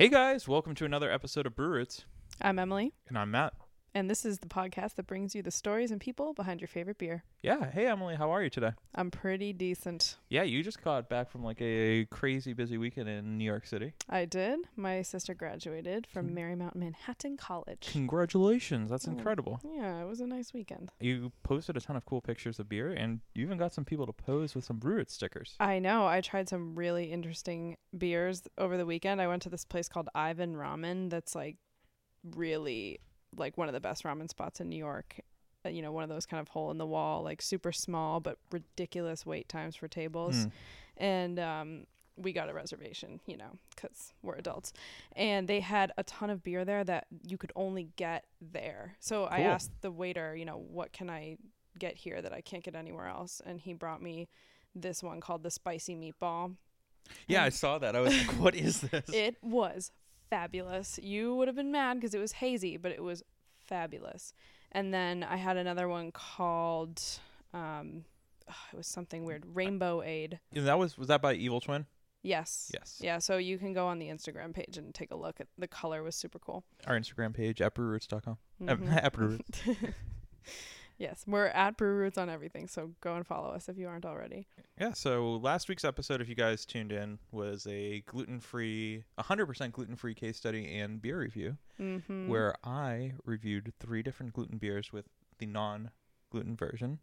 Hey guys, welcome to another episode of Brew Roots. I'm Emily, And I'm Matt. And this is the podcast that brings you the stories and people behind your favorite beer. Yeah, hey Emily, how are you today? I'm pretty decent. Yeah, you just got back from like a crazy busy weekend in New York City. I did. My sister graduated from hmm. Marymount Manhattan College. Congratulations, that's Oh. incredible. Yeah, it was a nice weekend. You posted a ton of cool pictures of beer and you even got some people to pose with some Brew stickers. I know. I tried some really interesting beers over the weekend. I went to this place called Ivan Ramen that's like really like one of the best ramen spots in New York. Uh, You know, one of those kind of hole in the wall, like super small but ridiculous wait times for tables. Mm. and um, we got a reservation, you know, because we're adults. And they had a ton of beer there that you could only get there. So I asked the waiter, you know, what can I get here that I can't get anywhere else? And he brought me this one called the spicy meatball. Yeah, I saw that. I was like, what is this? It was fabulous. You would have been mad because it was hazy, but it was fabulous. And then I had another one called, um, it was something weird, Rainbow Aid. And that was was that by Evil Twin? Yes. Yes. Yeah, so you can go on the Instagram page and take a look at the color was super cool. Our Instagram page at brewroots.com. Uh, At Brew Roots. yes, we're at Brew Roots on everything, so go and follow us if you aren't already. Yeah, so last week's episode, if you guys tuned in, was a gluten free, 100% gluten free case study and beer review, Mm-hmm. where I reviewed three different gluten beers with the non gluten version.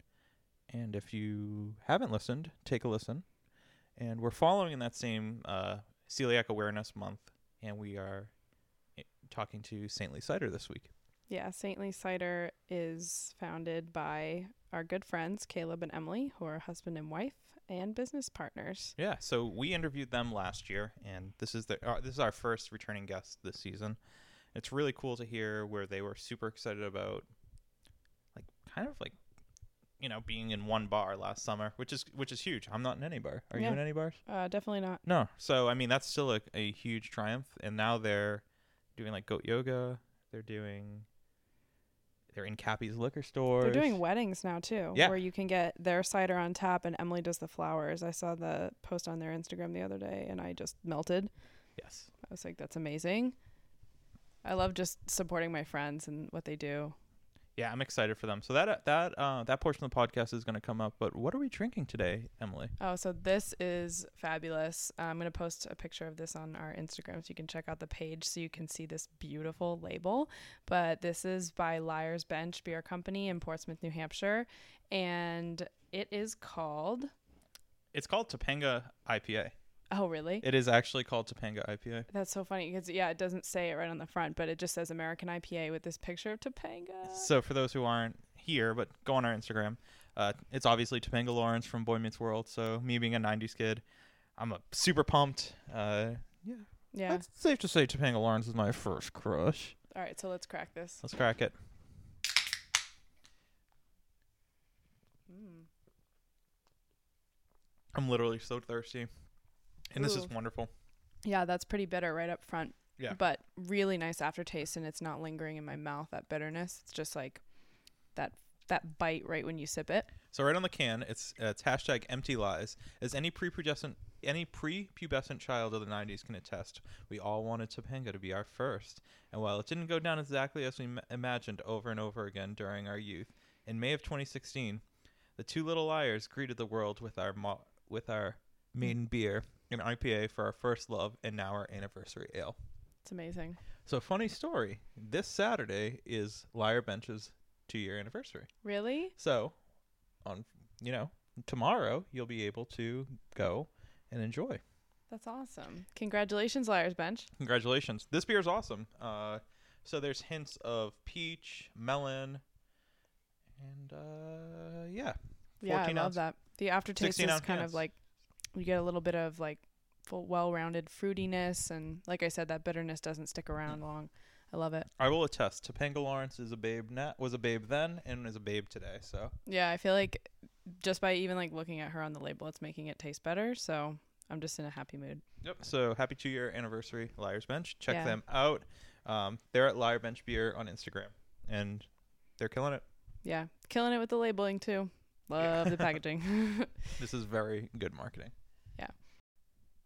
And if you haven't listened, take a listen. And we're following in that same uh, Celiac Awareness Month, and we are eh, talking to Saintly Cider this week. Yeah, Saintly Cider is founded by our good friends Caleb and Emily, who are husband and wife and business partners. Yeah, so we interviewed them last year, and this is the uh, this is our first returning guest this season. It's really cool to hear where they were super excited about, like kind of like, you know, being in one bar last summer, which is which is huge. I'm not in any bar. Are Yeah. you in any bars? Uh, definitely not. No. So I mean, that's still a, a huge triumph, and now they're doing like goat yoga. They're doing. They're in Cappy's liquor stores. They're doing weddings now too, Yeah. where you can get their cider on tap and Emily does the flowers. I saw the post on their Instagram the other day and I just melted. Yes. I was like, that's amazing. I love just supporting my friends and what they do. Yeah, I'm excited for them. So that that uh, that portion of the podcast is going to come up. But what are we drinking today, Emily? Oh, so this is fabulous. I'm going to post a picture of this on our Instagram so you can check out the page so you can see this beautiful label. But this is by Liar's Bench Beer Company in Portsmouth, New Hampshire. And it is called. It's called Topanga IPA. Oh, really? It is actually called Topanga IPA. That's so funny because, yeah, it doesn't say it right on the front, but it just says American IPA with this picture of Topanga. So for those who aren't here, but go on our Instagram, uh, it's obviously Topanga Lawrence from Boy Meets World. So me being a '90s kid, I'm a super pumped. Uh, yeah, yeah. it's safe to say Topanga Lawrence is my first crush. All right, so let's crack this. Let's crack it. Mm. I'm literally so thirsty, and this is wonderful. Yeah, that's pretty bitter right up front. Yeah. But really nice aftertaste and it's not lingering in my mouth that bitterness. It's just like that that bite right when you sip it. So right on the can, it's uh, it's hashtag empty lies. As any prepubescent any prepubescent child of the '90s can attest, we all wanted Topanga to be our first. And while it didn't go down exactly as we m- imagined over and over again during our youth, in May of 2016, the two little liars greeted the world with our mo- with our maiden beer, an IPA for our first love, and now our anniversary ale. It's amazing. So funny story. This Saturday is Liar Bench's two-year anniversary. Really? So, on you know tomorrow you'll be able to go and enjoy. That's awesome. Congratulations, Liars Bench. Congratulations! This beer is awesome. Uh, so there's hints of peach, melon, and uh, yeah, Yeah, I love ounce. that. The aftertaste is kind of like you get a little bit of like full well-rounded fruitiness and like I said that bitterness doesn't stick around long. I love it. I will attest. Topanga Lawrence is a babe. Na- was a babe then and is a babe today. So Yeah, I feel like just by even like looking at her on the label it's making it taste better, so I'm just in a happy mood. Yep. So happy two year anniversary, Liars Bench. Check Yeah. them out. Um, they're at Liar Bench Beer on Instagram, and they're killing it. Yeah, killing it with the labeling too. Love the packaging. This is very good marketing.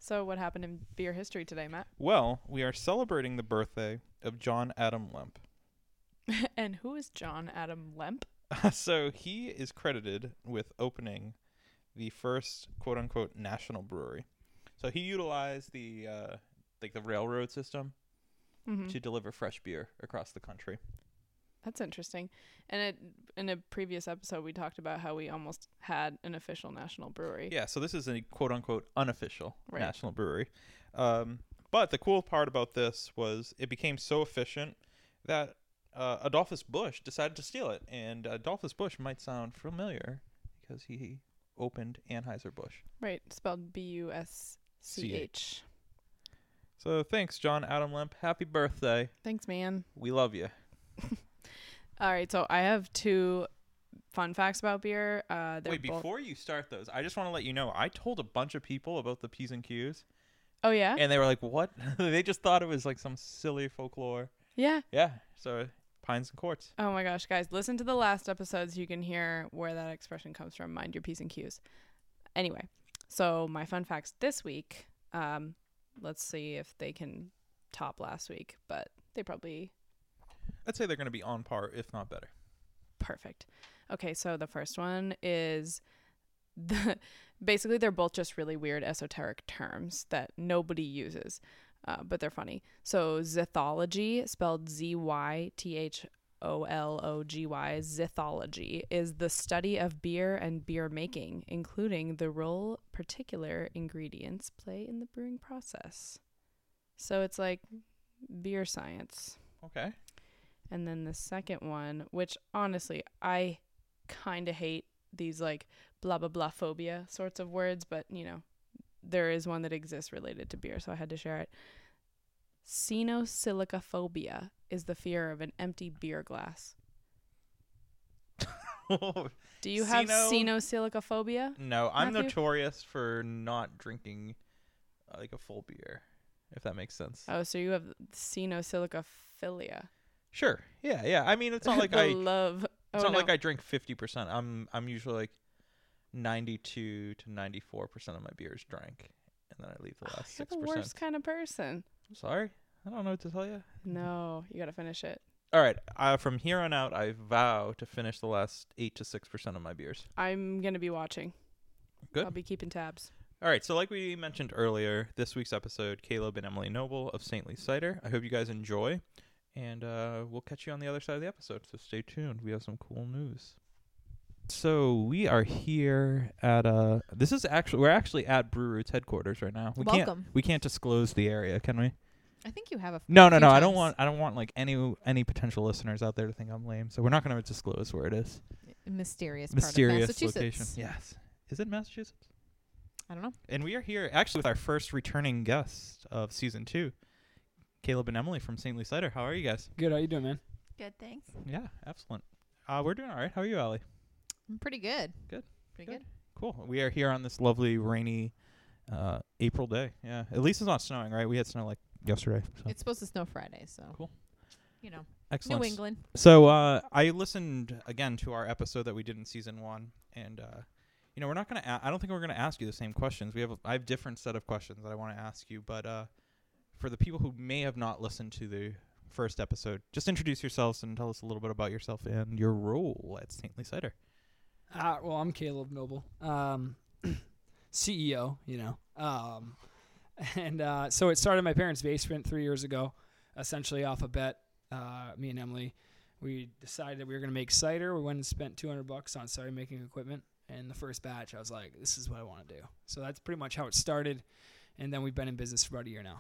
So, what happened in beer history today, Matt? Well, we are celebrating the birthday of John Adam Lemp. and who is John Adam Lemp? so he is credited with opening the first quote unquote national brewery. So he utilized the uh, like the railroad system Mm-hmm. to deliver fresh beer across the country. That's interesting. And it, in a previous episode, we talked about how we almost had an official national brewery. Yeah, so this is a quote unquote unofficial Right. national brewery. Um, but the cool part about this was it became so efficient that uh, Adolphus Busch decided to steal it. And Adolphus Busch might sound familiar because he opened Anheuser-Busch. Right. Spelled B U S C H. So thanks, John Adam Lemp. Happy birthday. Thanks, man. We love you. All right. So, I have two fun facts about beer. Uh, Wait, both- before you start those, I just want to let you know I told a bunch of people about the P's and Q's, Oh, yeah? and they were like, "What?" they just thought it was like some silly folklore. yeah. Yeah. So pines and quartz. Oh my gosh, guys, listen to the last episodes. You can hear where that expression comes from. Mind your P's and Q's. Anyway, so my fun facts this week. Um, let's see if they can top last week, but they probably I'd say they're going to be on par, if not better. perfect. Okay, so the first one is the basically they're both just really weird esoteric terms that nobody uses, uh, but they're funny. So zythology, spelled Z Y T H O L O G Y, zythology is the study of beer and beer making, including the role particular ingredients play in the brewing process. So it's like beer science. Okay. And then the second one, which honestly, I kind of hate these like blah blah blah phobia sorts of words, but you know, there is one that exists related to beer, so I had to share it. Cenosillicaphobia is the fear of an empty beer glass. Do you have Sino- cenosillicaphobia? no, I'm Matthew? notorious for not drinking uh, like a full beer, if that makes sense. Oh, so you have sinosilicophilia. Sure. Yeah, yeah. I mean, it's not like I love. it's oh not no. like I drink 50%. I'm I'm usually like 92 to 94% of my beers drank, and then I leave the last You're 6%. the worst kind of person. I'm sorry. I don't know what to tell you. No, you gotta finish it. All right. Uh, from here on out, I vow to finish the last 8 to 6% of my beers. I'm gonna be watching. Good. I'll be keeping tabs. All right, so like we mentioned earlier, this week's episode, Caleb and Emily Noble of Saintly Cider. I hope you guys enjoy, and uh, we'll catch you on the other side of the episode. So stay tuned. We have some cool news. So we are here at uh this is actually we're actually at Brew Roots headquarters right now. We can't Welcome. we can't disclose the area, can we? I think you have a. No, no, few no. I don't want I don't want like any any potential listeners out there to think I'm lame. So we're not going to disclose where it is. mysterious, Mysterious part of location. Yes. Is it Massachusetts? I don't know. And we are here actually with our first returning guest of season two, Caleb and Emily from Saintly Cider. How are you guys? Good. How you doing, man? Good, thanks. Yeah, excellent. Uh, we're doing all right. How are you, Allie? I'm pretty good. Good. Pretty Good. good. Cool. We are here on this lovely rainy uh, April day. Yeah, at least it's not snowing, right? We had snow like yesterday. So. It's supposed to snow Friday, so Cool. You know, excellent. New England. So uh, I listened again to our episode that we did in season one, and uh, you know we're not gonna. A- I don't think we're gonna ask you the same questions. We have a, I have different set of questions that I want to ask you, but uh, for the people who may have not listened to the first episode, just introduce yourselves and tell us a little bit about yourself and your role at Saintly Cider. Uh, well, I'm Caleb Noble, um, CEO. You know, um, and uh, so it started in my parents' basement three years ago, essentially off a bet. Uh, me and Emily, we decided that we were gonna make cider. We went and spent 200 bucks on cider making equipment. And the first batch, I was like, "This is what I want to do." So that's pretty much how it started. And then we've been in business for about a year now.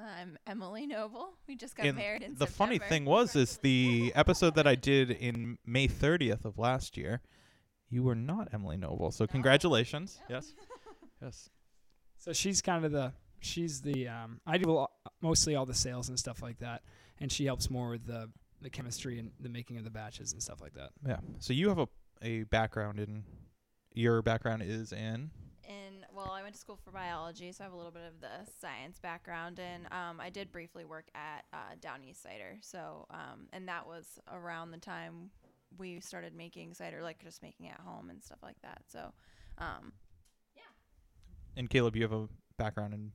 I'm Emily Noble. We just got And married in the funny thing was, is the episode that I did in May 30th of last year. You were not Emily Noble, so No. congratulations. No. Yes, yes. So she's kind of the she's the um, I do a mostly all the sales and stuff like that, and she helps more with the the chemistry and the making of the batches and stuff like that. Yeah. So you have a a background in your background is in In well, I went to school for biology, so I have a little bit of the science background, and um, I did briefly work at uh, Down East Cider. So, um, and that was around the time we started making cider, like just making it at home and stuff like that. So, um, and Caleb, you have a background in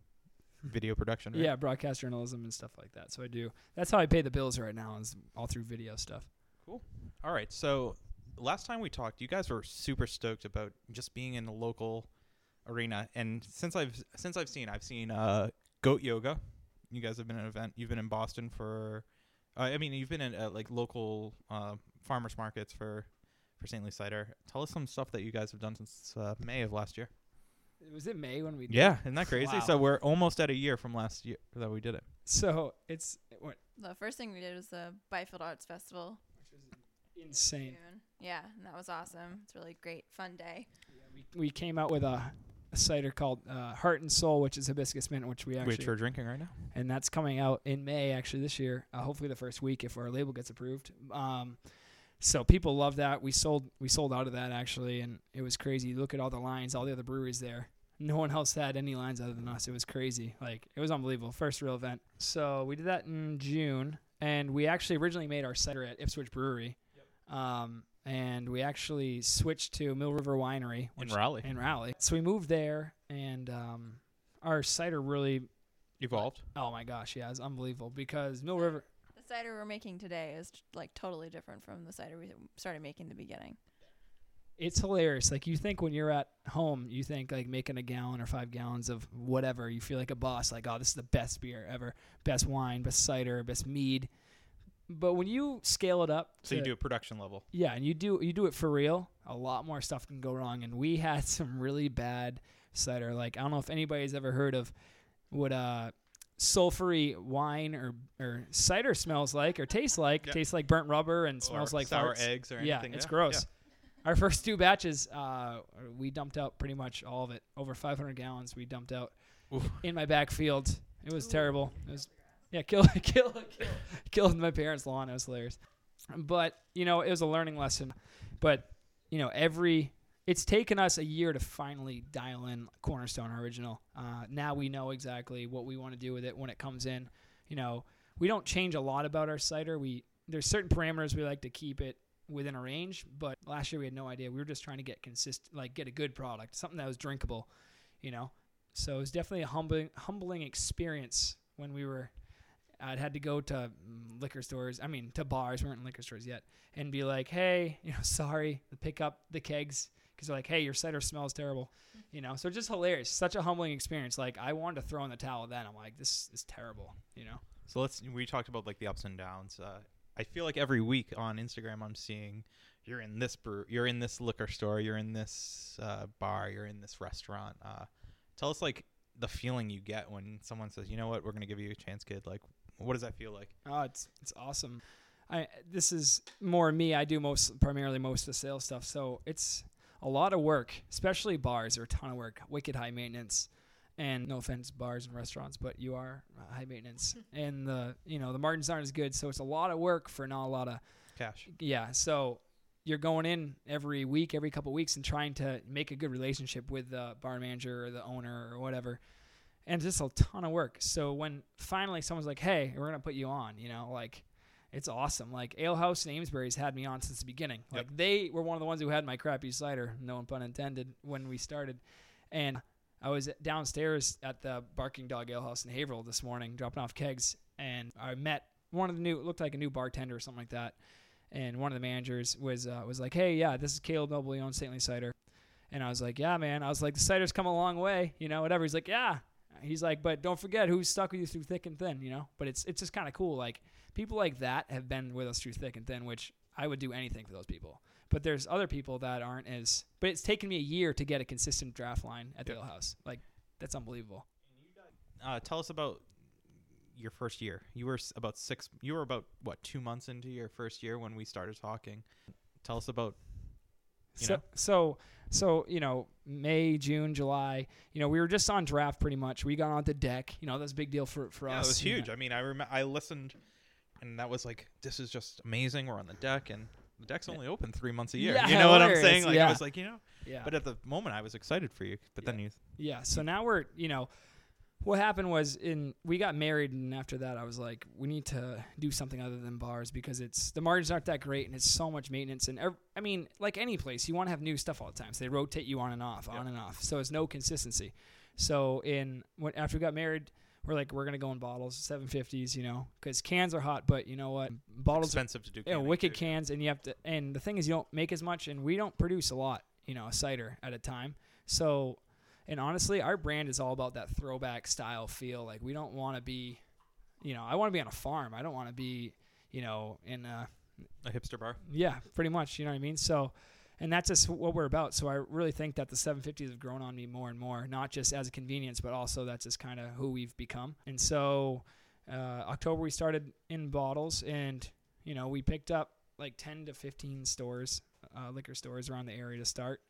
video production. Right? Yeah, broadcast journalism and stuff like that. So I do. That's how I pay the bills right now is all through video stuff. Cool. All right. So last time we talked, you guys were super stoked about just being in the local arena, and since I've since I've seen, I've seen uh, Goat Yoga. You guys have been at an event. You've been in Boston for, uh, I mean, you've been in uh, like local uh, farmers markets for for Saintly cider. Tell us some stuff that you guys have done since uh, May of last year. Was it May when we? did Yeah, isn't that crazy? Wow. So we're almost at a year from last year that we did it. So it's what, The first thing we did was the Byfield Arts Festival. Which was insane. Yeah, and that was awesome. It's a really great, fun day. We, we came out with a, a cider called uh, Heart and Soul, which is hibiscus mint, which we actually Which we're drinking right now. and that's coming out in May actually this year. Uh, hopefully the first week if our label gets approved. Um, so people love that. We sold we sold out of that actually, and it was crazy. You look at all the lines, all the other breweries there. No one else had any lines other than us. It was crazy. Like it was unbelievable. First real event. So we did that in June, and we actually originally made our cider at Ipswich Brewery. Um, and we actually switched to Mill River Winery In Rowley. in Rowley. So we moved there, and um, our cider really Evolved. Oh my gosh, yeah, it's unbelievable because Mill River. The cider we're making today is like totally different from the cider we started making in the beginning. It's hilarious. Like you think when you're at home, you think like making a gallon or five gallons of whatever. You feel like a boss. Like oh, this is the best beer ever, best wine, best cider, best mead. But when you scale it up, So you do a production level. yeah, and you do you do it for real. A lot more stuff can go wrong, and we had some really bad cider. Like I don't know if anybody's ever heard of what uh sulfury wine or or cider smells like or tastes like. Yeah. Tastes like burnt rubber and smells like sour farts. eggs or yeah, anything. it's gross. Our first two batches, uh, we dumped out pretty much all of it. Over 500 gallons we dumped out Oof. in my back field. It was terrible. It was yeah, kill, killed killed killed my parents' lawn. It was hilarious. But you know, it was a learning lesson. But you know, every it's taken us a year to finally dial in Cornerstone Original. Uh, now we know exactly what we want to do with it when it comes in. You know, we don't change a lot about our cider. We there's certain parameters we like to keep it within a range, but last year we had no idea. We were just trying to get consistent, like get a good product, something that was drinkable. You know, so it was definitely a humbling humbling experience when we were. I'd had to go to mm, liquor stores. I mean, to bars. We weren't in liquor stores yet, and be like, "Hey, you know, sorry, pick up the kegs because they're like, "Hey, your cider smells terrible," you know. So just hilarious, such a humbling experience. Like I wanted to throw in the towel then. I'm like, "This is terrible," you know. So let's. We talked about like the ups and downs. Uh, I feel like every week on Instagram, I'm seeing you're in this brew, you're in this liquor store, you're in this uh, bar, you're in this restaurant. Uh, tell us like the feeling you get when someone says, "You know what? We're gonna give you a chance, kid." Like, what does that feel like? Oh, it's it's awesome. I this is more me. I do most primarily most of the sales stuff, so it's a lot of work. Especially bars are a ton of work, wicked high maintenance. And no offense, bars and restaurants, but you are uh, high maintenance, and the you know the margins aren't as good, so it's a lot of work for not a lot of Cash. yeah. So you're going in every week, every couple weeks, and trying to make a good relationship with the bar manager or the owner or whatever. And it's just a ton of work. So when finally someone's like, "Hey, we're gonna put you on," you know, like it's awesome. Like Ale House and Amesbury's had me on since the beginning. Yep. Like they were one of the ones who had my crappy cider, no pun intended, when we started. And I was downstairs at the Barking Dog Ale House in Haverhill this morning, dropping off kegs, and I met one of the new, it looked like a new bartender or something like that. And one of the managers was uh, was like, "Hey, yeah, this is Caleb Noble. He owns Saintly Cider." And I was like, "Yeah, man." I was like, "The cider's come a long way, you know, whatever." He's like, "Yeah." He's like, "But don't forget who's stuck with you through thick and thin, you know." But it's it's just kind of cool. Like people like that have been with us through thick and thin, which I would do anything for those people. But there's other people that aren't as. But it's taken me a year to get a consistent draft line at the Yep. Ale House. Like that's unbelievable. Uh, tell us about your first year. You were about six. You were about what two months into your first year when we started talking. Tell us about so, know? so, so you know, May, June, July. You know, we were just on draft pretty much. We got on the deck. You know, that's a big deal for for yeah, us. it was you know. huge. I mean, I rem- I listened, and that was like, this is just amazing. We're on the deck, and the deck's only open three months a year. Yeah, you know what I'm saying? Like yeah. I was like, you know. Yeah. But at the moment, I was excited for you. But then you, Yeah. So now we're, you know, what happened was in we got married, and after that, I was like, we need to do something other than bars because it's the margins aren't that great, and it's so much maintenance. And ev- I mean, like any place, you want to have new stuff all the time. So they rotate you on and off, on Yep. and off. So it's no consistency. So in when after we got married, we're like we're gonna go in bottles, 750s, you know, because cans are hot, but you know what, bottles are expensive to do. yeah, wicked too. cans, and you have to. And the thing is, you don't make as much, and we don't produce a lot, you know, a cider at a time. So, and honestly, our brand is all about that throwback style feel. Like we don't want to be, you know, I want to be on a farm. I don't want to be, you know, in a A hipster bar. yeah, pretty much. You know what I mean? So, and that's just what we're about. So I really think that the 750s have grown on me more and more, not just as a convenience, but also that's just kind of who we've become. And so, uh, October we started in bottles, and you know we picked up like 10 to 15 stores, uh, liquor stores around the area to start,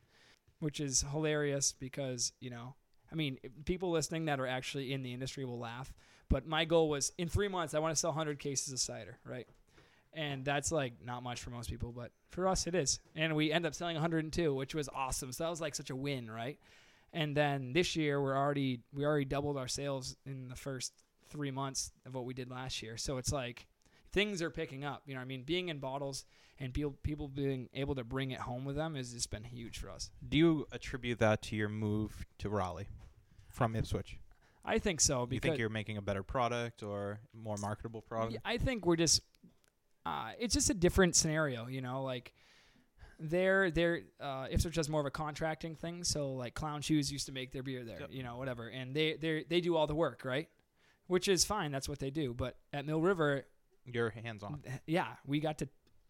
which is hilarious because you know. I mean, people listening that are actually in the industry will laugh, but my goal was in three months I want to sell 100 cases of cider, right? and that's like not much for most people, but for us it is. And we end up selling 102, which was awesome. So that was like such a win, right? And then this year we're already we already doubled our sales in the first three months of what we did last year. So it's like things are picking up. You know, what I mean, being in bottles and people people being able to bring it home with them has just been huge for us. Do you attribute that to your move to Rowley from Ipswich? I think so Because you think you're making a better product or more marketable product? Yeah, I think we're just uh, it's just a different scenario, you know, like they're they're uh Ipswich does more of a contracting thing, so like Clown Shoes used to make their beer there, Yep. you know, whatever. And they they they do all the work, right? Which is fine, that's what they do. But at Mill River, You're hands on. yeah, we got to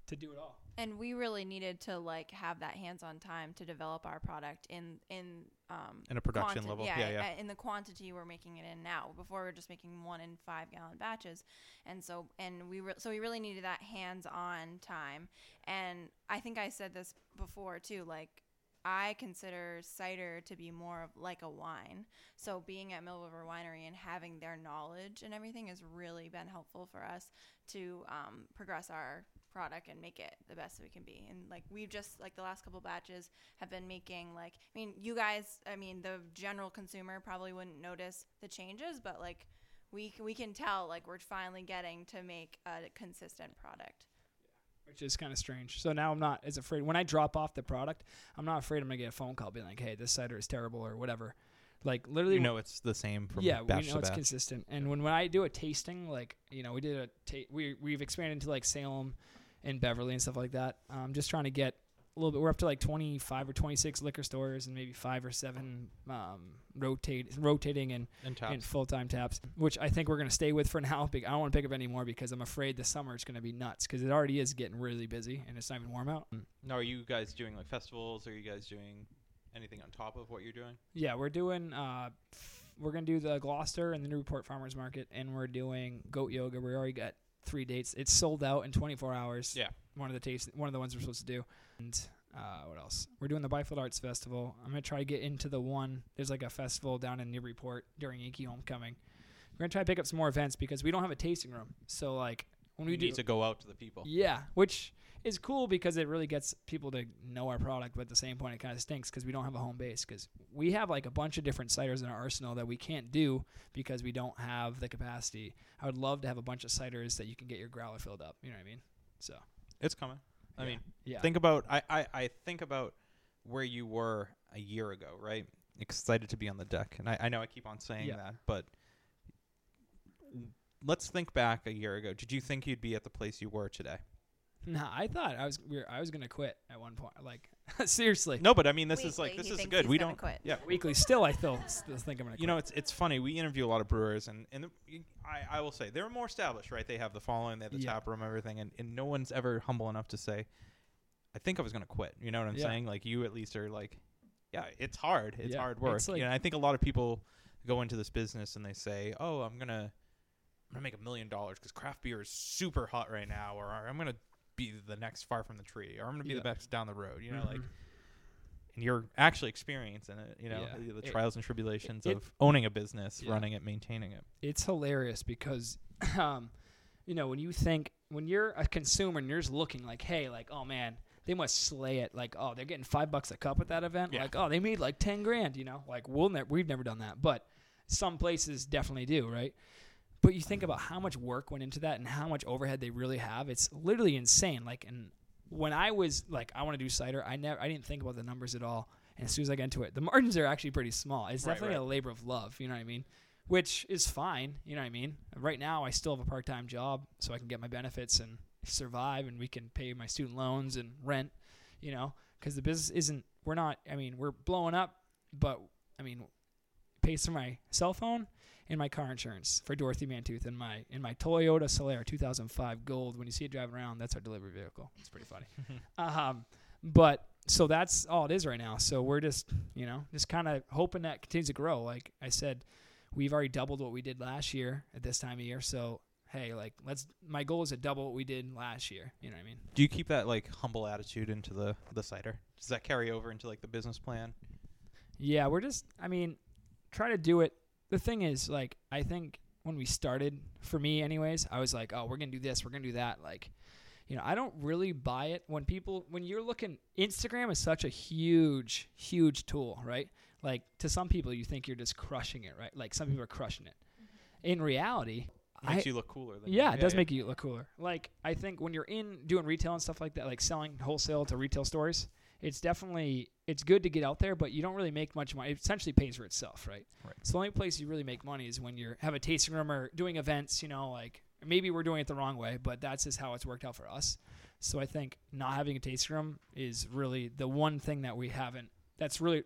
to do it all. and we really needed to like have that hands-on time to develop our product in in um In a production quanti- level. yeah, Yeah, yeah. in the quantity we're making it in now before we are just making one in five gallon batches and so and we re- so we really needed that hands-on time and i think i said this before too like I consider cider to be more of like a wine. So being at Mill River Winery and having their knowledge and everything has really been helpful for us to um, progress our product and make it the best we can be. And like we've just like the last couple batches have been making like I mean you guys I mean the general consumer probably wouldn't notice the changes, but like we we can tell like we're finally getting to make a consistent product. Which is kind of strange. So now I'm not as afraid. When I drop off the product, I'm not afraid I'm gonna get a phone call being like, "Hey, this cider is terrible" or whatever. Like literally, You know it's the same from yeah, batch we know to it's batch. consistent. And when, when I do a tasting, like you know, we did a ta- we we've expanded into like Salem and Beverly and stuff like that. I'm just trying to get a little bit. We're up to like 25 or 26 liquor stores and maybe five or seven um, rotate rotating and and and full time taps, which I think we're gonna stay with for now. I don't want to pick up any more because I'm afraid the summer is gonna be nuts because it already is getting really busy and it's not even warm out. now, are you guys doing like festivals? Are you guys doing anything on top of what you're doing? Yeah, we're doing. Uh, we're gonna do the Gloucester and the Newport Farmers Market, and we're doing goat yoga. We already got three dates. It's sold out in 24 hours. Yeah. One of the taste, one of the ones we're supposed to do. And uh, what else? We're doing the Byfield Arts Festival. I'm gonna try to get into the one. There's like a festival down in Newburyport during Yankee Homecoming. We're gonna try to pick up some more events because we don't have a tasting room. So like when we you do, need to go out to the people. yeah, which is cool because it really gets people to know our product. But at the same point, it kind of stinks because we don't have a home base. Because we have like a bunch of different ciders in our arsenal that we can't do because we don't have the capacity. I would love to have a bunch of ciders that you can get your growler filled up. You know what I mean? So It's coming. I yeah. mean, yeah, think about I, I I think about where you were a year ago, right? Excited to be on the deck, and I, I know I keep on saying Yeah. that, but let's think back a year ago. Did you think you'd be at the place you were today? nah, I thought I was we were, I was gonna quit at one point. Like seriously, No, but I mean, this is like Weekly, this he is thinks good. he's We gonna don't. quit. Yeah, weekly. Still, I still still think I'm gonna. Quit. you know, it's it's funny. We interview a lot of brewers, and and the, I I will say they're more established, right? They have the following, they have the Yeah. tap room, everything, and and no one's ever humble enough to say, I think I was gonna quit. You know what I'm Yeah. saying? Like you at least are like, yeah, it's hard. It's Yeah, hard work. it's like- and I think a lot of people go into this business and they say, oh, I'm gonna I'm gonna make a million dollars because craft beer is super hot right now, or I'm gonna be the next far from the tree, or I'm gonna be Yeah. the best down the road. You know, like Mhm. and you're actually experiencing it. You know, Yeah. the, the It- trials and tribulations it- of owning a business, Yeah. running it, maintaining it. it's hilarious because um, you know when you think when you're a consumer and you're just looking like hey like oh man they must slay it like oh they're getting five bucks a cup at that event Yeah. like oh they made like 10 grand you know like we'll ne- we've never done that but some places definitely do right but you think about how much work went into that and how much overhead they really have it's literally insane like and when i was like i want to do cider i never i didn't think about the numbers at all And as soon as I get into it, the margins are actually pretty small. It's Right, definitely right. a labor of love. You know what I mean? Which is fine. You know what I mean? Right now, I still have a part time job, so I can get my benefits and survive, and we can pay my student loans and rent. You know, because the business isn't. We're not. I mean, we're blowing up, but I mean, pays for my cell phone and my car insurance for Dorothy Mantooth and my in my Toyota Solara 2005 Gold. When you see it driving around, that's our delivery vehicle. It's pretty funny. um, but so that's all it is right now. So we're just you know just kind of hoping that continues to grow. Like I said, we've already doubled what we did last year at this time of year. So hey, like let's. My goal is to double what we did last year. You know what I mean? Do you keep that like humble attitude into the the cider? Does that carry over into like the business plan? Yeah, we're just. I mean, try to do it. The thing is, like, I think when we started, for me, anyways, I was like, oh, we're gonna do this, we're gonna do that. Like, you know, I don't really buy it when people when you're looking. Instagram is such a huge, huge tool, right? Like to some people, you think you're just crushing it, right? Like some people are crushing it. Mm-hmm. In reality, Makes I, you look cooler. Than yeah, it does make you look cooler. Like I think when you're in doing retail and stuff like that, like selling wholesale to retail stores, it's definitely it's good to get out there, but you don't really make much money. It essentially pays for itself, right? Right. So the only place you really make money is when you're have a tasting room or doing events. You know, like maybe we're doing it the wrong way, but that's just how it's worked out for us. So I think not having a tasting room is really the one thing that we haven't. That's really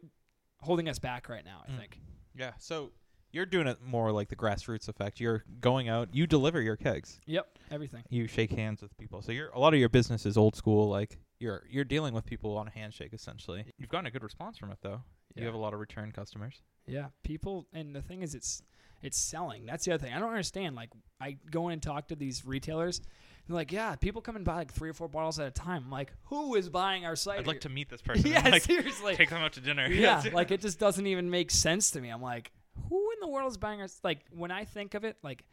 holding us back right now. I Mm. think. Yeah. So you're doing it more like the grassroots effect. You're going out. You deliver your kegs. Yep. Everything. You shake hands with people. So you're a lot of your business is old school. Like you're you're dealing with people on a handshake essentially. You've gotten a good response from it though. You have a lot of return customers. Yeah, people, and the thing is, it's it's selling. That's the other thing. I don't understand. Like, I go in and talk to these retailers. They're like, yeah, people come and buy like three or four bottles at a time. I'm like, who is buying our cider? I'd like to meet this person. yeah, and, like, seriously. take them out to dinner. yeah, like it just doesn't even make sense to me. I'm like, who in the world is buying our like when I think of it, like,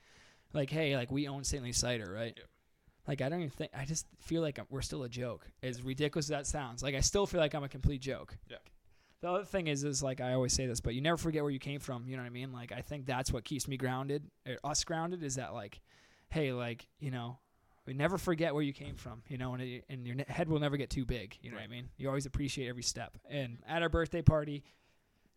like hey, like we own Saintly Cider, right? Yep. Like I don't even think I just feel like I'm, we're still a joke. As ridiculous as that sounds, like I still feel like I'm a complete joke. Yeah. The other thing is, is like I always say this, but you never forget where you came from. You know what I mean? Like I think that's what keeps me grounded, or us grounded, is that like, hey, like you know, we never forget where you came from. You know, and it, and your head will never get too big. You know what I mean? You always appreciate every step. And at our birthday party,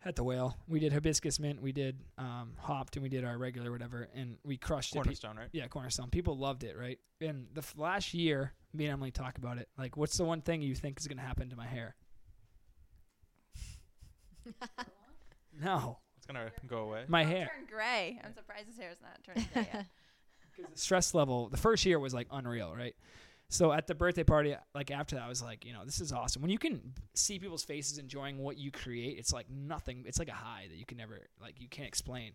at the whale, we did hibiscus mint, we did um, hopped, and we did our regular whatever, and we crushed it. Cornerstone, right? yeah, Cornerstone. People loved it, right? And the f- last year, me and Emily talk about it. Like, what's the one thing you think is going to happen to my hair? no, It's gonna go away. my It'll hair. Turn gray. I'm surprised his hair is not turning gray yet. the stress level the first year was like unreal right so at the birthday party like after that i was like you know this is awesome when you can see people's faces enjoying what you create it's like nothing it's like a high that you can never like you can't explain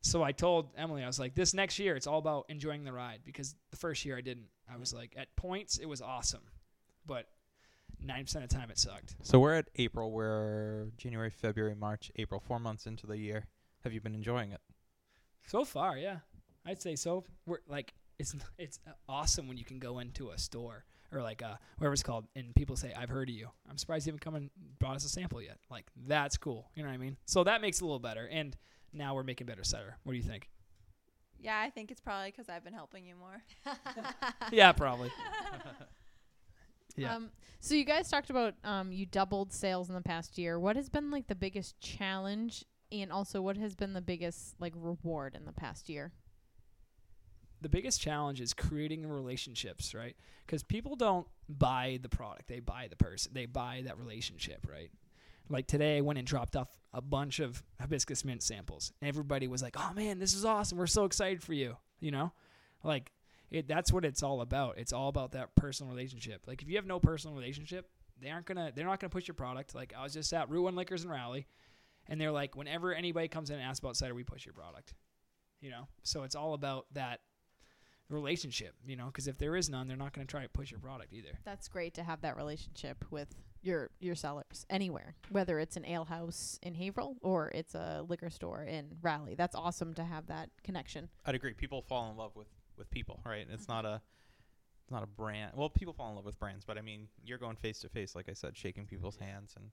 so i told emily i was like this next year it's all about enjoying the ride because the first year i didn't i was like at points it was awesome but 90% of the time it sucked So we're at April. We're January, February, March, April. Four months into the year. Have you been enjoying it? So far, yeah, I'd say so. We're like it's it's awesome when you can go into a store or like uh whatever it's called, and people say, "I've heard of you." I'm surprised you haven't come and brought us a sample yet. Like that's cool. You know what I mean? So that makes it a little better. And now we're making better cider. What do you think? yeah, I think it's probably because I've been helping you more. yeah, probably. Yeah. Um, so you guys talked about um, you doubled sales in the past year. What has been like the biggest challenge, and also what has been the biggest like reward in the past year? The biggest challenge is creating relationships, right? Because people don't buy the product; they buy the person. They buy that relationship, right? Like today, I went and dropped off a bunch of hibiscus mint samples, everybody was like, "Oh man, this is awesome! We're so excited for you!" You know, like it. That's what it's all about. It's all about that personal relationship. Like if you have no personal relationship, they aren't gonna. They're not gonna push your product. Like I was just at Route One Liquors and Rowley, and they're like, whenever anybody comes in and asks about cider, we push your product. You know, so it's all about that relationship, you know, because if there is none, they're not going to try to push your product either. That's great to have that relationship with your your sellers anywhere, whether it's an ale house in Haverhill or it's a liquor store in Rowley. That's awesome to have that connection. I'd agree. People fall in love with with people, right? It's not a it's not a brand. Well, people fall in love with brands, but I mean, you're going face to face, like I said, shaking people's hands, and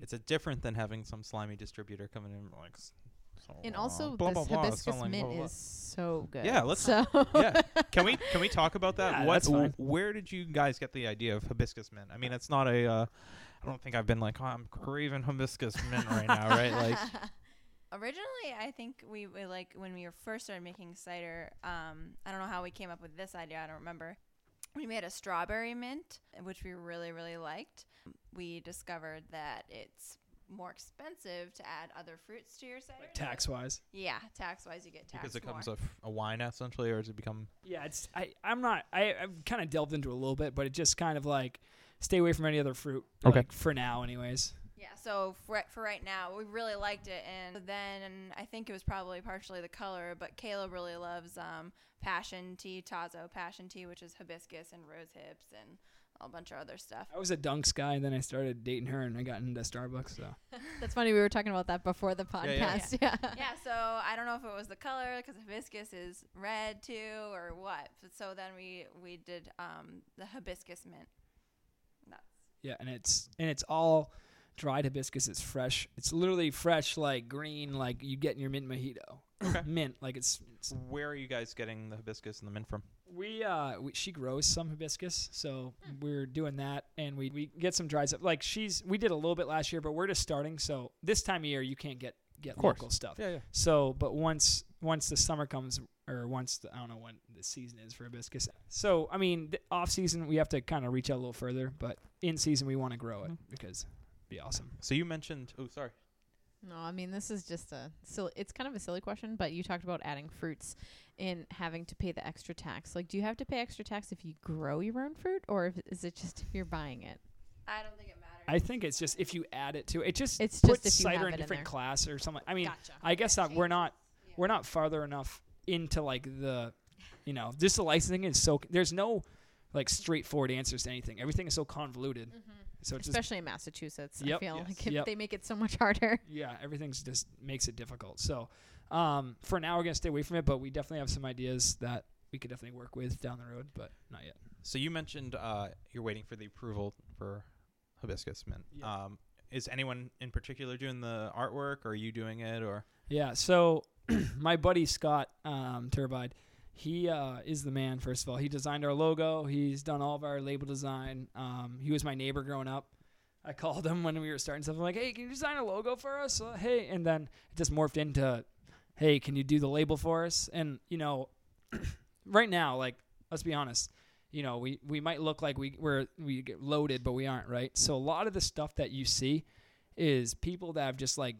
it's a different than having some slimy distributor coming in like. S- So, And also, blah, this blah, blah, hibiscus selling mint blah, blah, is so good. Yeah, let's- So yeah. Can we can we talk about that? Yeah, what that's fine. where did you guys get the idea of hibiscus mint? I mean, it's not a uh, I don't think I've been like, oh, I'm craving hibiscus mint right now, right? Like, Originally, I think we, we like when we first started making cider. Um, I don't know how we came up with this idea. I don't remember. We made a strawberry mint, which we really really liked. We discovered that it's more expensive to add other fruits to your cider. Like tax wise. Yeah, tax wise, you get taxed because it more. becomes a, f- a wine essentially, or does it become? Yeah, it's I I'm not I I've kind of delved into it a little bit, but it just kind of like stay away from any other fruit. Okay. like, for now, anyways. Yeah, so for, for right now, we really liked it, and then I think it was probably partially the color, but Caleb really loves um, passion tea, Tazo passion tea, which is hibiscus and rose hips and a bunch of other stuff. I was a Dunks guy, and then I started dating her, and I got into Starbucks. So That's funny. We were talking about that before the Yeah, yeah. podcast. Yeah. yeah, so I don't know if it was the color because hibiscus is red too, or what. But so then we we did um, the hibiscus mint. That's yeah, and it's and it's all dried hibiscus. It's fresh. It's literally fresh, like green, like you get in your mint mojito. Okay. mint, like it's, it's Where are you guys getting the hibiscus and the mint from? We uh we, she grows some hibiscus, so we're doing that, and we we get some dried stuff. Like she's we did a little bit last year, but we're just starting. So this time of year you can't get get local stuff. Yeah, yeah. So, but once once the summer comes, or once the, I don't know when the season is for hibiscus. So I mean, the off season we have to kind of reach out a little further, but in season we want to grow it Mhm. because it'd be awesome. So you mentioned. Oh, sorry. No, I mean this is just a silly. It's kind of a silly question, but you talked about adding fruits and having to pay the extra tax. Like, do you have to pay extra tax if you grow your own fruit, or if, is it just if you're buying it? I don't think it matters. I think it's just if you add it to it, just It's puts just if you cider in a different there. class or something. I mean, gotcha. I guess that we're not Yeah. we're not farther enough into like the you know just the licensing is so there's no like straightforward answers to anything everything is so convoluted mm-hmm. So it's just Especially in Massachusetts, I feel Yes. like Yep. they make it so much harder. yeah everything's just makes it difficult so um for now we're gonna stay away from it but we definitely have some ideas that we could definitely work with down the road but not yet So you mentioned uh, you're waiting for the approval for hibiscus mint. Yeah. Um, is anyone in particular doing the artwork, or are you doing it, or? yeah so my buddy scott um turbide he uh, is the man first of all he designed our logo he's done all of our label design um, he was my neighbor growing up I called him when we were starting stuff. I'm like, hey, can you design a logo for us? Uh, hey, and then it just morphed into, hey, can you do the label for us? And you know, right now, like, let's be honest, you know, we we might look like we we're we get loaded, but we aren't, right? So a lot of the stuff that you see is people that have just like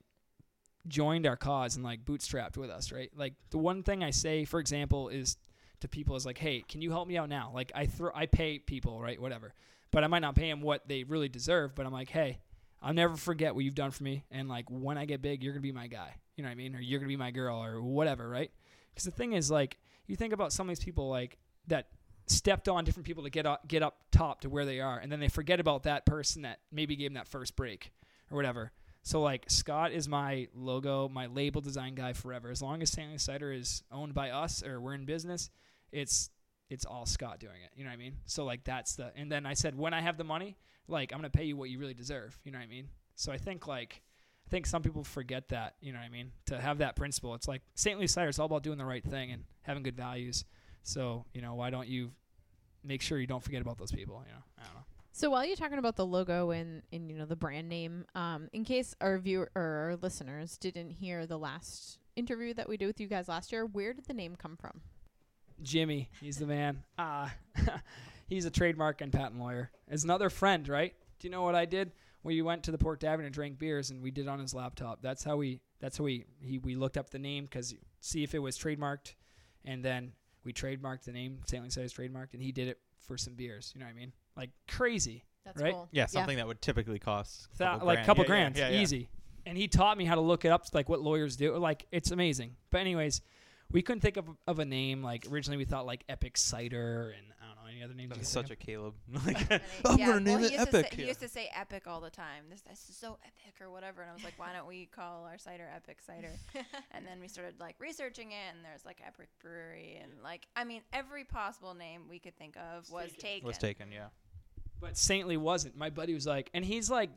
joined our cause and like bootstrapped with us, right? Like the one thing I say, for example, is to people is like, hey, can you help me out now? Like I throw, I pay people, right? Whatever but I might not pay them what they really deserve. But I'm like, hey, I'll never forget what you've done for me. And like when I get big, you're gonna be my guy. You know what I mean? Or you're gonna be my girl or whatever, right? Because the thing is, like, you think about some of these people like that stepped on different people to get up, get up top to where they are, and then they forget about that person that maybe gave them that first break or whatever. So like Scott is my logo, my label design guy forever. As long as Saintly Cider is owned by us or we're in business, it's it's all Scott doing it. You know what I mean? So like that's the and then I said when I have the money, like I'm gonna pay you what you really deserve. You know what I mean? So I think like I think some people forget that. You know what I mean? To have that principle, it's like Saintly Cider. is all about doing the right thing and having good values. So you know why don't you make sure you don't forget about those people? You know I don't know. So while you're talking about the logo and, and you know the brand name, um, in case our viewer or our listeners didn't hear the last interview that we did with you guys last year, where did the name come from? Jimmy, he's the man. Uh, he's a trademark and patent lawyer. As another friend, right? Do you know what I did? We went to the Port Tavern and drank beers, and we did on his laptop. That's how we. That's how we. He we looked up the name because see if it was trademarked, and then we trademarked the name. Saintly Cider's trademarked, and he did it for some beers. You know what I mean? Like crazy. That's Right? cool. Yeah, something that would typically cost a That, couple like grand. couple Yeah, yeah, grand, yeah, yeah. easy. And he taught me how to look it up, like what lawyers do. Like it's amazing. But anyways, we couldn't think of of a name. Like originally, we thought like Epic Cider and I don't know any other names. That's such think a Caleb. like, And I'm he- gonna name well, it he used Epic. To say, Yeah. He used to say epic all the time. This, this is so epic or whatever. And I was like, why don't we call our cider Epic Cider? and then we started like researching it, and there's like Epic Brewery, and like I mean, every possible name we could think of was taken. was taken. Yeah. But Saintly wasn't. My buddy was like, and he's like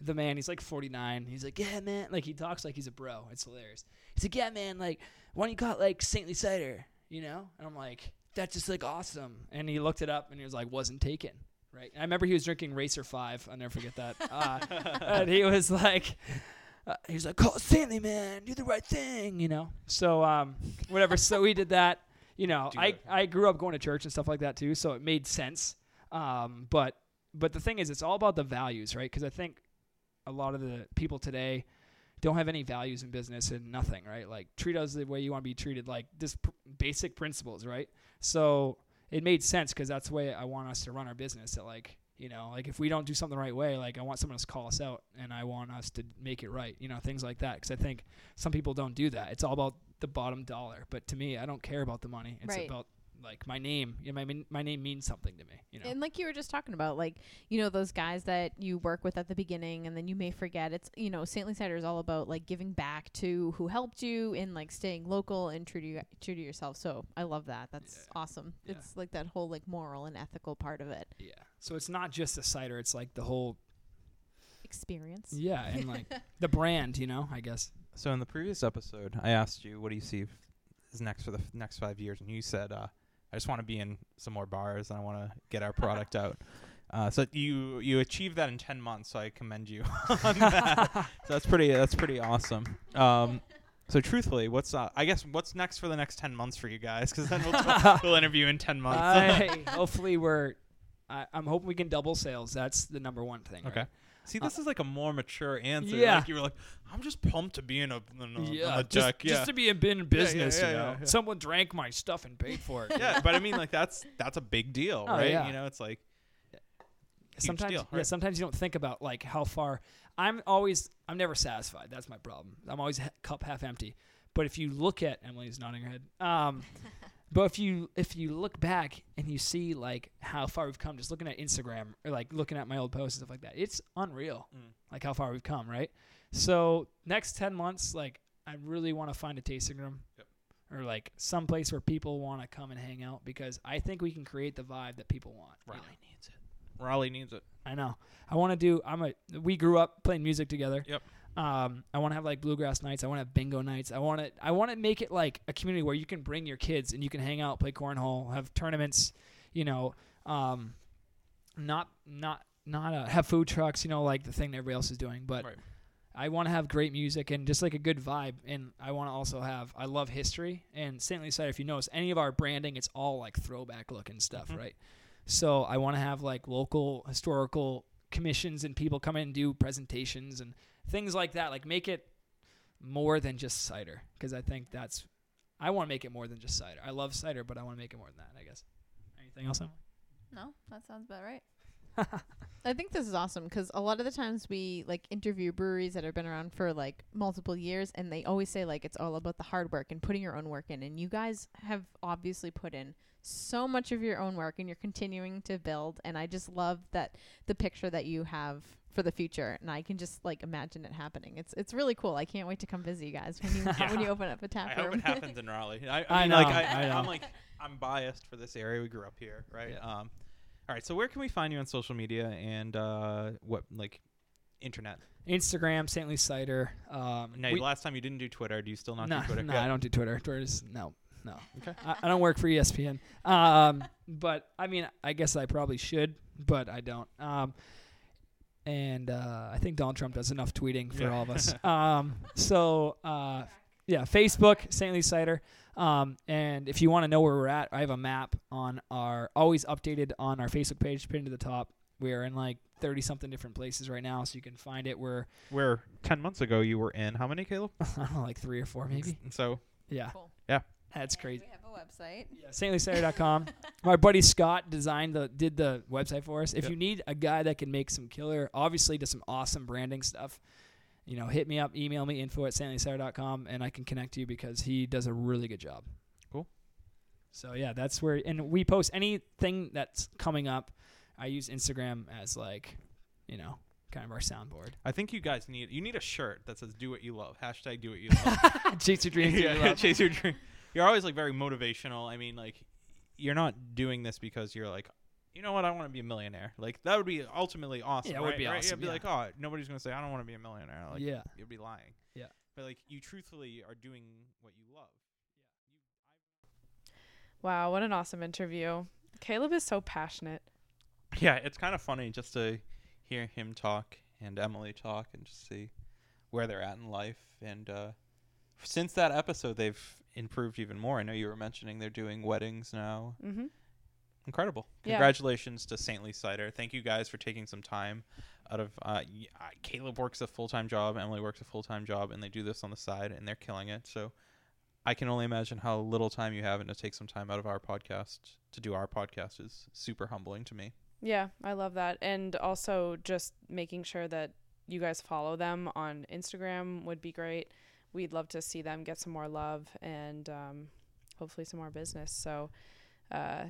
the man. He's like 49. He's like, yeah, man. Like he talks like he's a bro. It's hilarious. He's like, yeah, man. Like, why don't you call it like Saintly Cider? You know? And I'm like, that's just like awesome. And he looked it up and he was like, wasn't taken, right? And I remember he was drinking Racer Five. I'll never forget that. Uh, and he was like, uh, he was like, "Call Saintly, man, do the right thing," you know. So um, whatever. so we did that. You know, Do I. I grew up going to church and stuff like that too, so it made sense. Um, but but the thing is, it's all about the values, right? Because I think a lot of the people today don't have any values in business and nothing, right? Like treat us the way you want to be treated, like just pr- basic principles, right? So it made sense because that's the way I want us to run our business. That like you know, like if we don't do something the right way, like I want someone to call us out and I want us to make it right, you know, things like that. Because I think some people don't do that. It's all about the bottom dollar, but to me, I don't care about the money. It's Right. about like my name. You know, my my name means something to me. You know. And like you were just talking about, like, you know, those guys that you work with at the beginning and then you may forget. It's, you know, Saintly Cider is all about like giving back to who helped you and like staying local and true to, you, true to yourself. So I love that. That's Yeah. awesome. Yeah. It's like that whole like moral and ethical part of it. yeah. So it's not just a cider. It's like the whole Experience. yeah, and like the brand. You know, I guess. So in the previous episode, I asked you, "What do you see f- is next for the f- next five years?" And you said, uh, "I just want to be in some more bars and I want to get our product out." Uh, so you you achieved that in ten months. So I commend you on that. so that's pretty that's pretty awesome. Um, so truthfully, what's uh, I guess what's next for the next ten months for you guys? Because then we'll, we'll interview in ten months. I, hopefully, we're. I, I'm hoping we can double sales. That's the number one thing. Okay. right? See, this is like a more mature answer. Yeah. Like you were like, I'm just pumped to be in a, in a, yeah, on a just, deck. just yeah. to be in bin business, yeah, you yeah, know. yeah. Someone drank my stuff and paid for it. yeah, but I mean, like that's that's a big deal, Oh, right? yeah. You know, it's like sometimes, deal, yeah, sometimes you don't think about like how far. I'm always, I'm never satisfied. That's my problem. I'm always ha- cup half empty. But if you look at Emily's nodding her head, um, but if you if you look back and you see like how far we've come, just looking at Instagram or like looking at my old posts and stuff like that, it's unreal. Mm. Like how far we've come, right? So next ten months, like I really want to find a tasting room. Yep. Or like some place where people want to come and hang out because I think we can create the vibe that people want. you know? Raleigh needs it. Raleigh needs it. I know. I want to do. I'm a. We grew up playing music together. Yep. Um, I want to have like bluegrass nights. I want to have bingo nights. I want to. I want to make it like a community where you can bring your kids and you can hang out, play cornhole, have tournaments. You know, um, not not not uh, have food trucks. You know, like the thing that everybody else is doing. But Right. I want to have great music and just like a good vibe. And I want to also have. I love history and Saintly Cider. If you notice any of our branding, it's all like throwback looking stuff, Mhm. right? So I want to have like local historical commissions and people come in and do presentations and things like that. Like make it more than just cider because I think that's I want to make it more than just cider. I love cider, but I want to make it more than that. I guess. Anything else? Emily? No, that sounds about right. I think this is awesome because a lot of the times we like interview breweries that have been around for like multiple years, and they always say like it's all about the hard work and putting your own work in. And you guys have obviously put in so much of your own work, and you're continuing to build. And I just love that the picture that you have for the future, and I can just like imagine it happening. It's it's really cool. I can't wait to come visit you guys when you when you open up a tap I room. hope it happens in Raleigh. I, I, I mean, know, like I, I know. I'm like I'm biased for this area. We grew up here, right? Yeah. Um, all right. So where can we find you on social media and uh, what like internet? Instagram, Saintly Cider. Um, No, we- last time you didn't do Twitter. Do you still not no, do Twitter? no, Yeah. I don't do Twitter. Twitter's no, no. Okay. I, I don't work for ESPN. Um, but I mean, I guess I probably should, but I don't. Um, and uh, I think Donald Trump does enough tweeting for Yeah. all of us. um, so uh, yeah, Facebook, Saintly Cider. Um, and if you want to know where we're at, I have a map on our always updated on our Facebook page, pinned to the top. We're in like thirty something different places right now, so you can find it. We're Where ten months ago you were in how many, Caleb? I don't know, like three or four maybe. So Yeah, Cool. Yeah. that's And crazy. We have a website. Yeah, saintlycider.com. My buddy Scott designed the did the website for us. If Yep. you need a guy that can make some killer, obviously does some awesome branding stuff, you know, hit me up, email me info at saintlycider.com and I can connect you because he does a really good job. Cool. So yeah, that's where and we post anything that's coming up. I use Instagram as like, you know, kind of our soundboard. I think you guys need you need a shirt that says "Do what you love." Hashtag Do what you love. Chase your dreams. do what you yeah, love. chase your dream. You're always like very motivational. I mean, like you're not doing this because you're like, you know what, I want to be a millionaire. Like that would be ultimately awesome. Yeah, it would be right? awesome, You'd be yeah. like, oh, nobody's gonna say I don't want to be a millionaire. Like, yeah. you'd be lying. Yeah. But like you truthfully are doing what you love. Yeah. Wow, what an awesome interview. Caleb is so passionate. yeah, it's kind of funny just to hear him talk and Emily talk and just see where they're at in life. And uh, since that episode, they've improved even more. I know you were mentioning they're doing weddings now. Mm-hmm. Incredible! Yeah. Congratulations to Saintly Cider. Thank you guys for taking some time out of. Uh, uh, Caleb works a full time job. Emily works a full time job, and they do this on the side, and they're killing it. So. I can only imagine how little time you have and to take some time out of our podcast to do our podcast is super humbling to me. Yeah, I love that. And also just making sure that you guys follow them on Instagram would be great. We'd love to see them get some more love and um, hopefully some more business. So uh,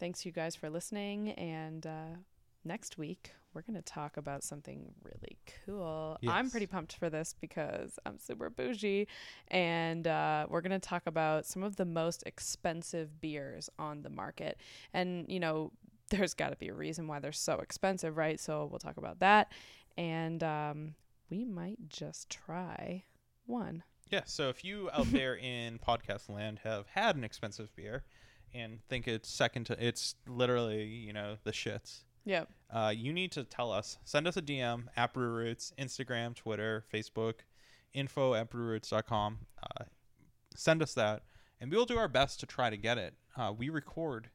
thanks you guys for listening. And uh, next week, we're going to talk about something really cool. I'm pretty pumped for this because I'm super bougie. And uh, we're going to talk about some of the most expensive beers on the market. And, you know, there's got to be a reason why they're so expensive, right? So we'll talk about that. And um, we might just try one. Yeah, so if you out there in podcast land have had an expensive beer and think it's second to it's literally, you know, the shits. Yep. Uh, you need to tell us. Send us a DM at Brew Roots, Instagram, Twitter, Facebook, info at brewroots.com. Uh, send us that, and we'll do our best to try to get it. Uh, we record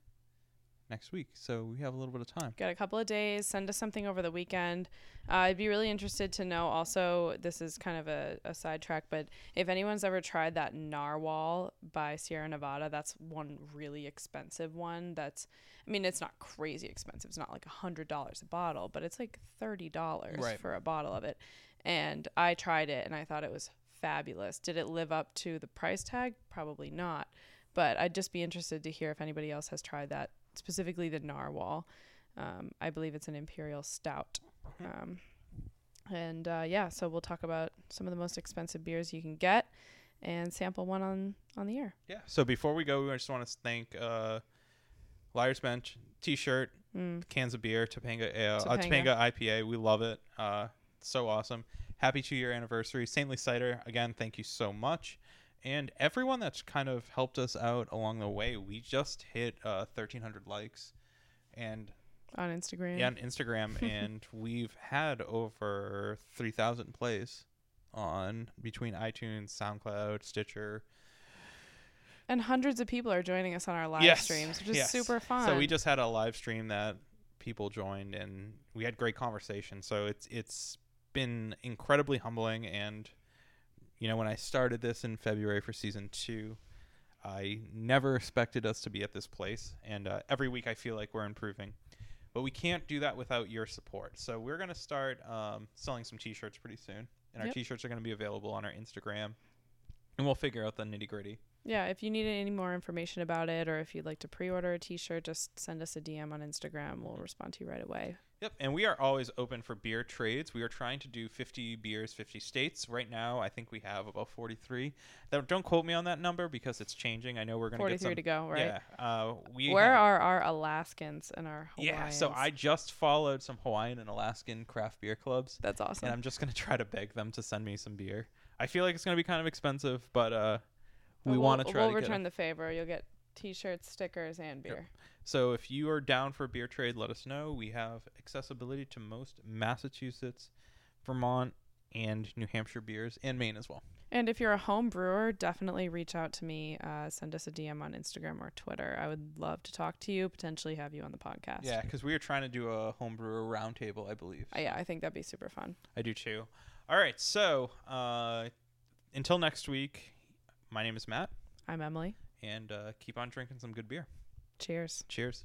next week, so we have a little bit of time. Got a couple of days. Send us something over the weekend. Uh, I'd be really interested to know also, this is kind of a, a sidetrack, but if anyone's ever tried that Narwhal by Sierra Nevada, that's one really expensive one. That's, I mean, it's not crazy expensive. It's not like a $100 a bottle, but it's like $30 Right. for a bottle of it. And I tried it and I thought it was fabulous. Did it live up to the price tag? Probably not. But I'd just be interested to hear if anybody else has tried that, specifically the Narwhal. Um, I believe it's an imperial stout. Um, and uh, yeah, so we'll talk about some of the most expensive beers you can get and sample one on on the air. Yeah. So before we go, we just want to thank uh, Liars Bench T-shirt, Mm. cans of beer, Topanga Ale, uh, Topanga. Topanga IPA. We love it. Uh, so awesome. Happy two year anniversary. Saintly Cider, again, thank you so much. And everyone that's kind of helped us out along the way. We just hit uh, 1,300 likes. And On Instagram. yeah, on Instagram. and we've had over 3,000 plays on between iTunes, SoundCloud, Stitcher. And hundreds of people are joining us on our live Yes, streams, which is yes. super fun. So we just had a live stream that people joined, and we had great conversation. So it's it's been incredibly humbling. And you know, when I started this in February for season two, I never expected us to be at this place. And uh, every week, I feel like we're improving. But we can't do that without your support. So we're gonna start um, selling some T-shirts pretty soon, and our Yep. T-shirts are gonna be available on our Instagram, and we'll figure out the nitty gritty. yeah, if you need any more information about it or if you'd like to pre-order a t-shirt, just send us a DM on Instagram. We'll respond to you right away. Yep, and we are always open for beer trades. We are trying to do 50 beers, 50 states. Right now, I think we have about 43. Now, don't quote me on that number because it's changing. I know we're going to get 43 to go, right? Yeah, uh, we Where have- are our Alaskans and our Hawaiians? Yeah, so I just followed some Hawaiian and Alaskan craft beer clubs, That's awesome. and I'm just going to try to beg them to send me some beer. I feel like it's going to be kind of expensive, but uh, we we'll- want to try We'll to get return the favor. You'll get t-shirts, stickers, and Yep. So if you are down for a beer trade, let us know. We have accessibility to most Massachusetts, Vermont, and New Hampshire beers, and Maine as well. And if you're a home brewer, definitely reach out to me. Uh, send us a DM on Instagram or Twitter. I would love to talk to you, potentially have you on the podcast. Yeah, because we are trying to do a home brewer roundtable, I believe. Uh, yeah, I think that'd be super fun. I do too. All right, so uh, until next week, my name is Matt, I'm Emily. and uh, keep on drinking some good beer. Cheers. Cheers.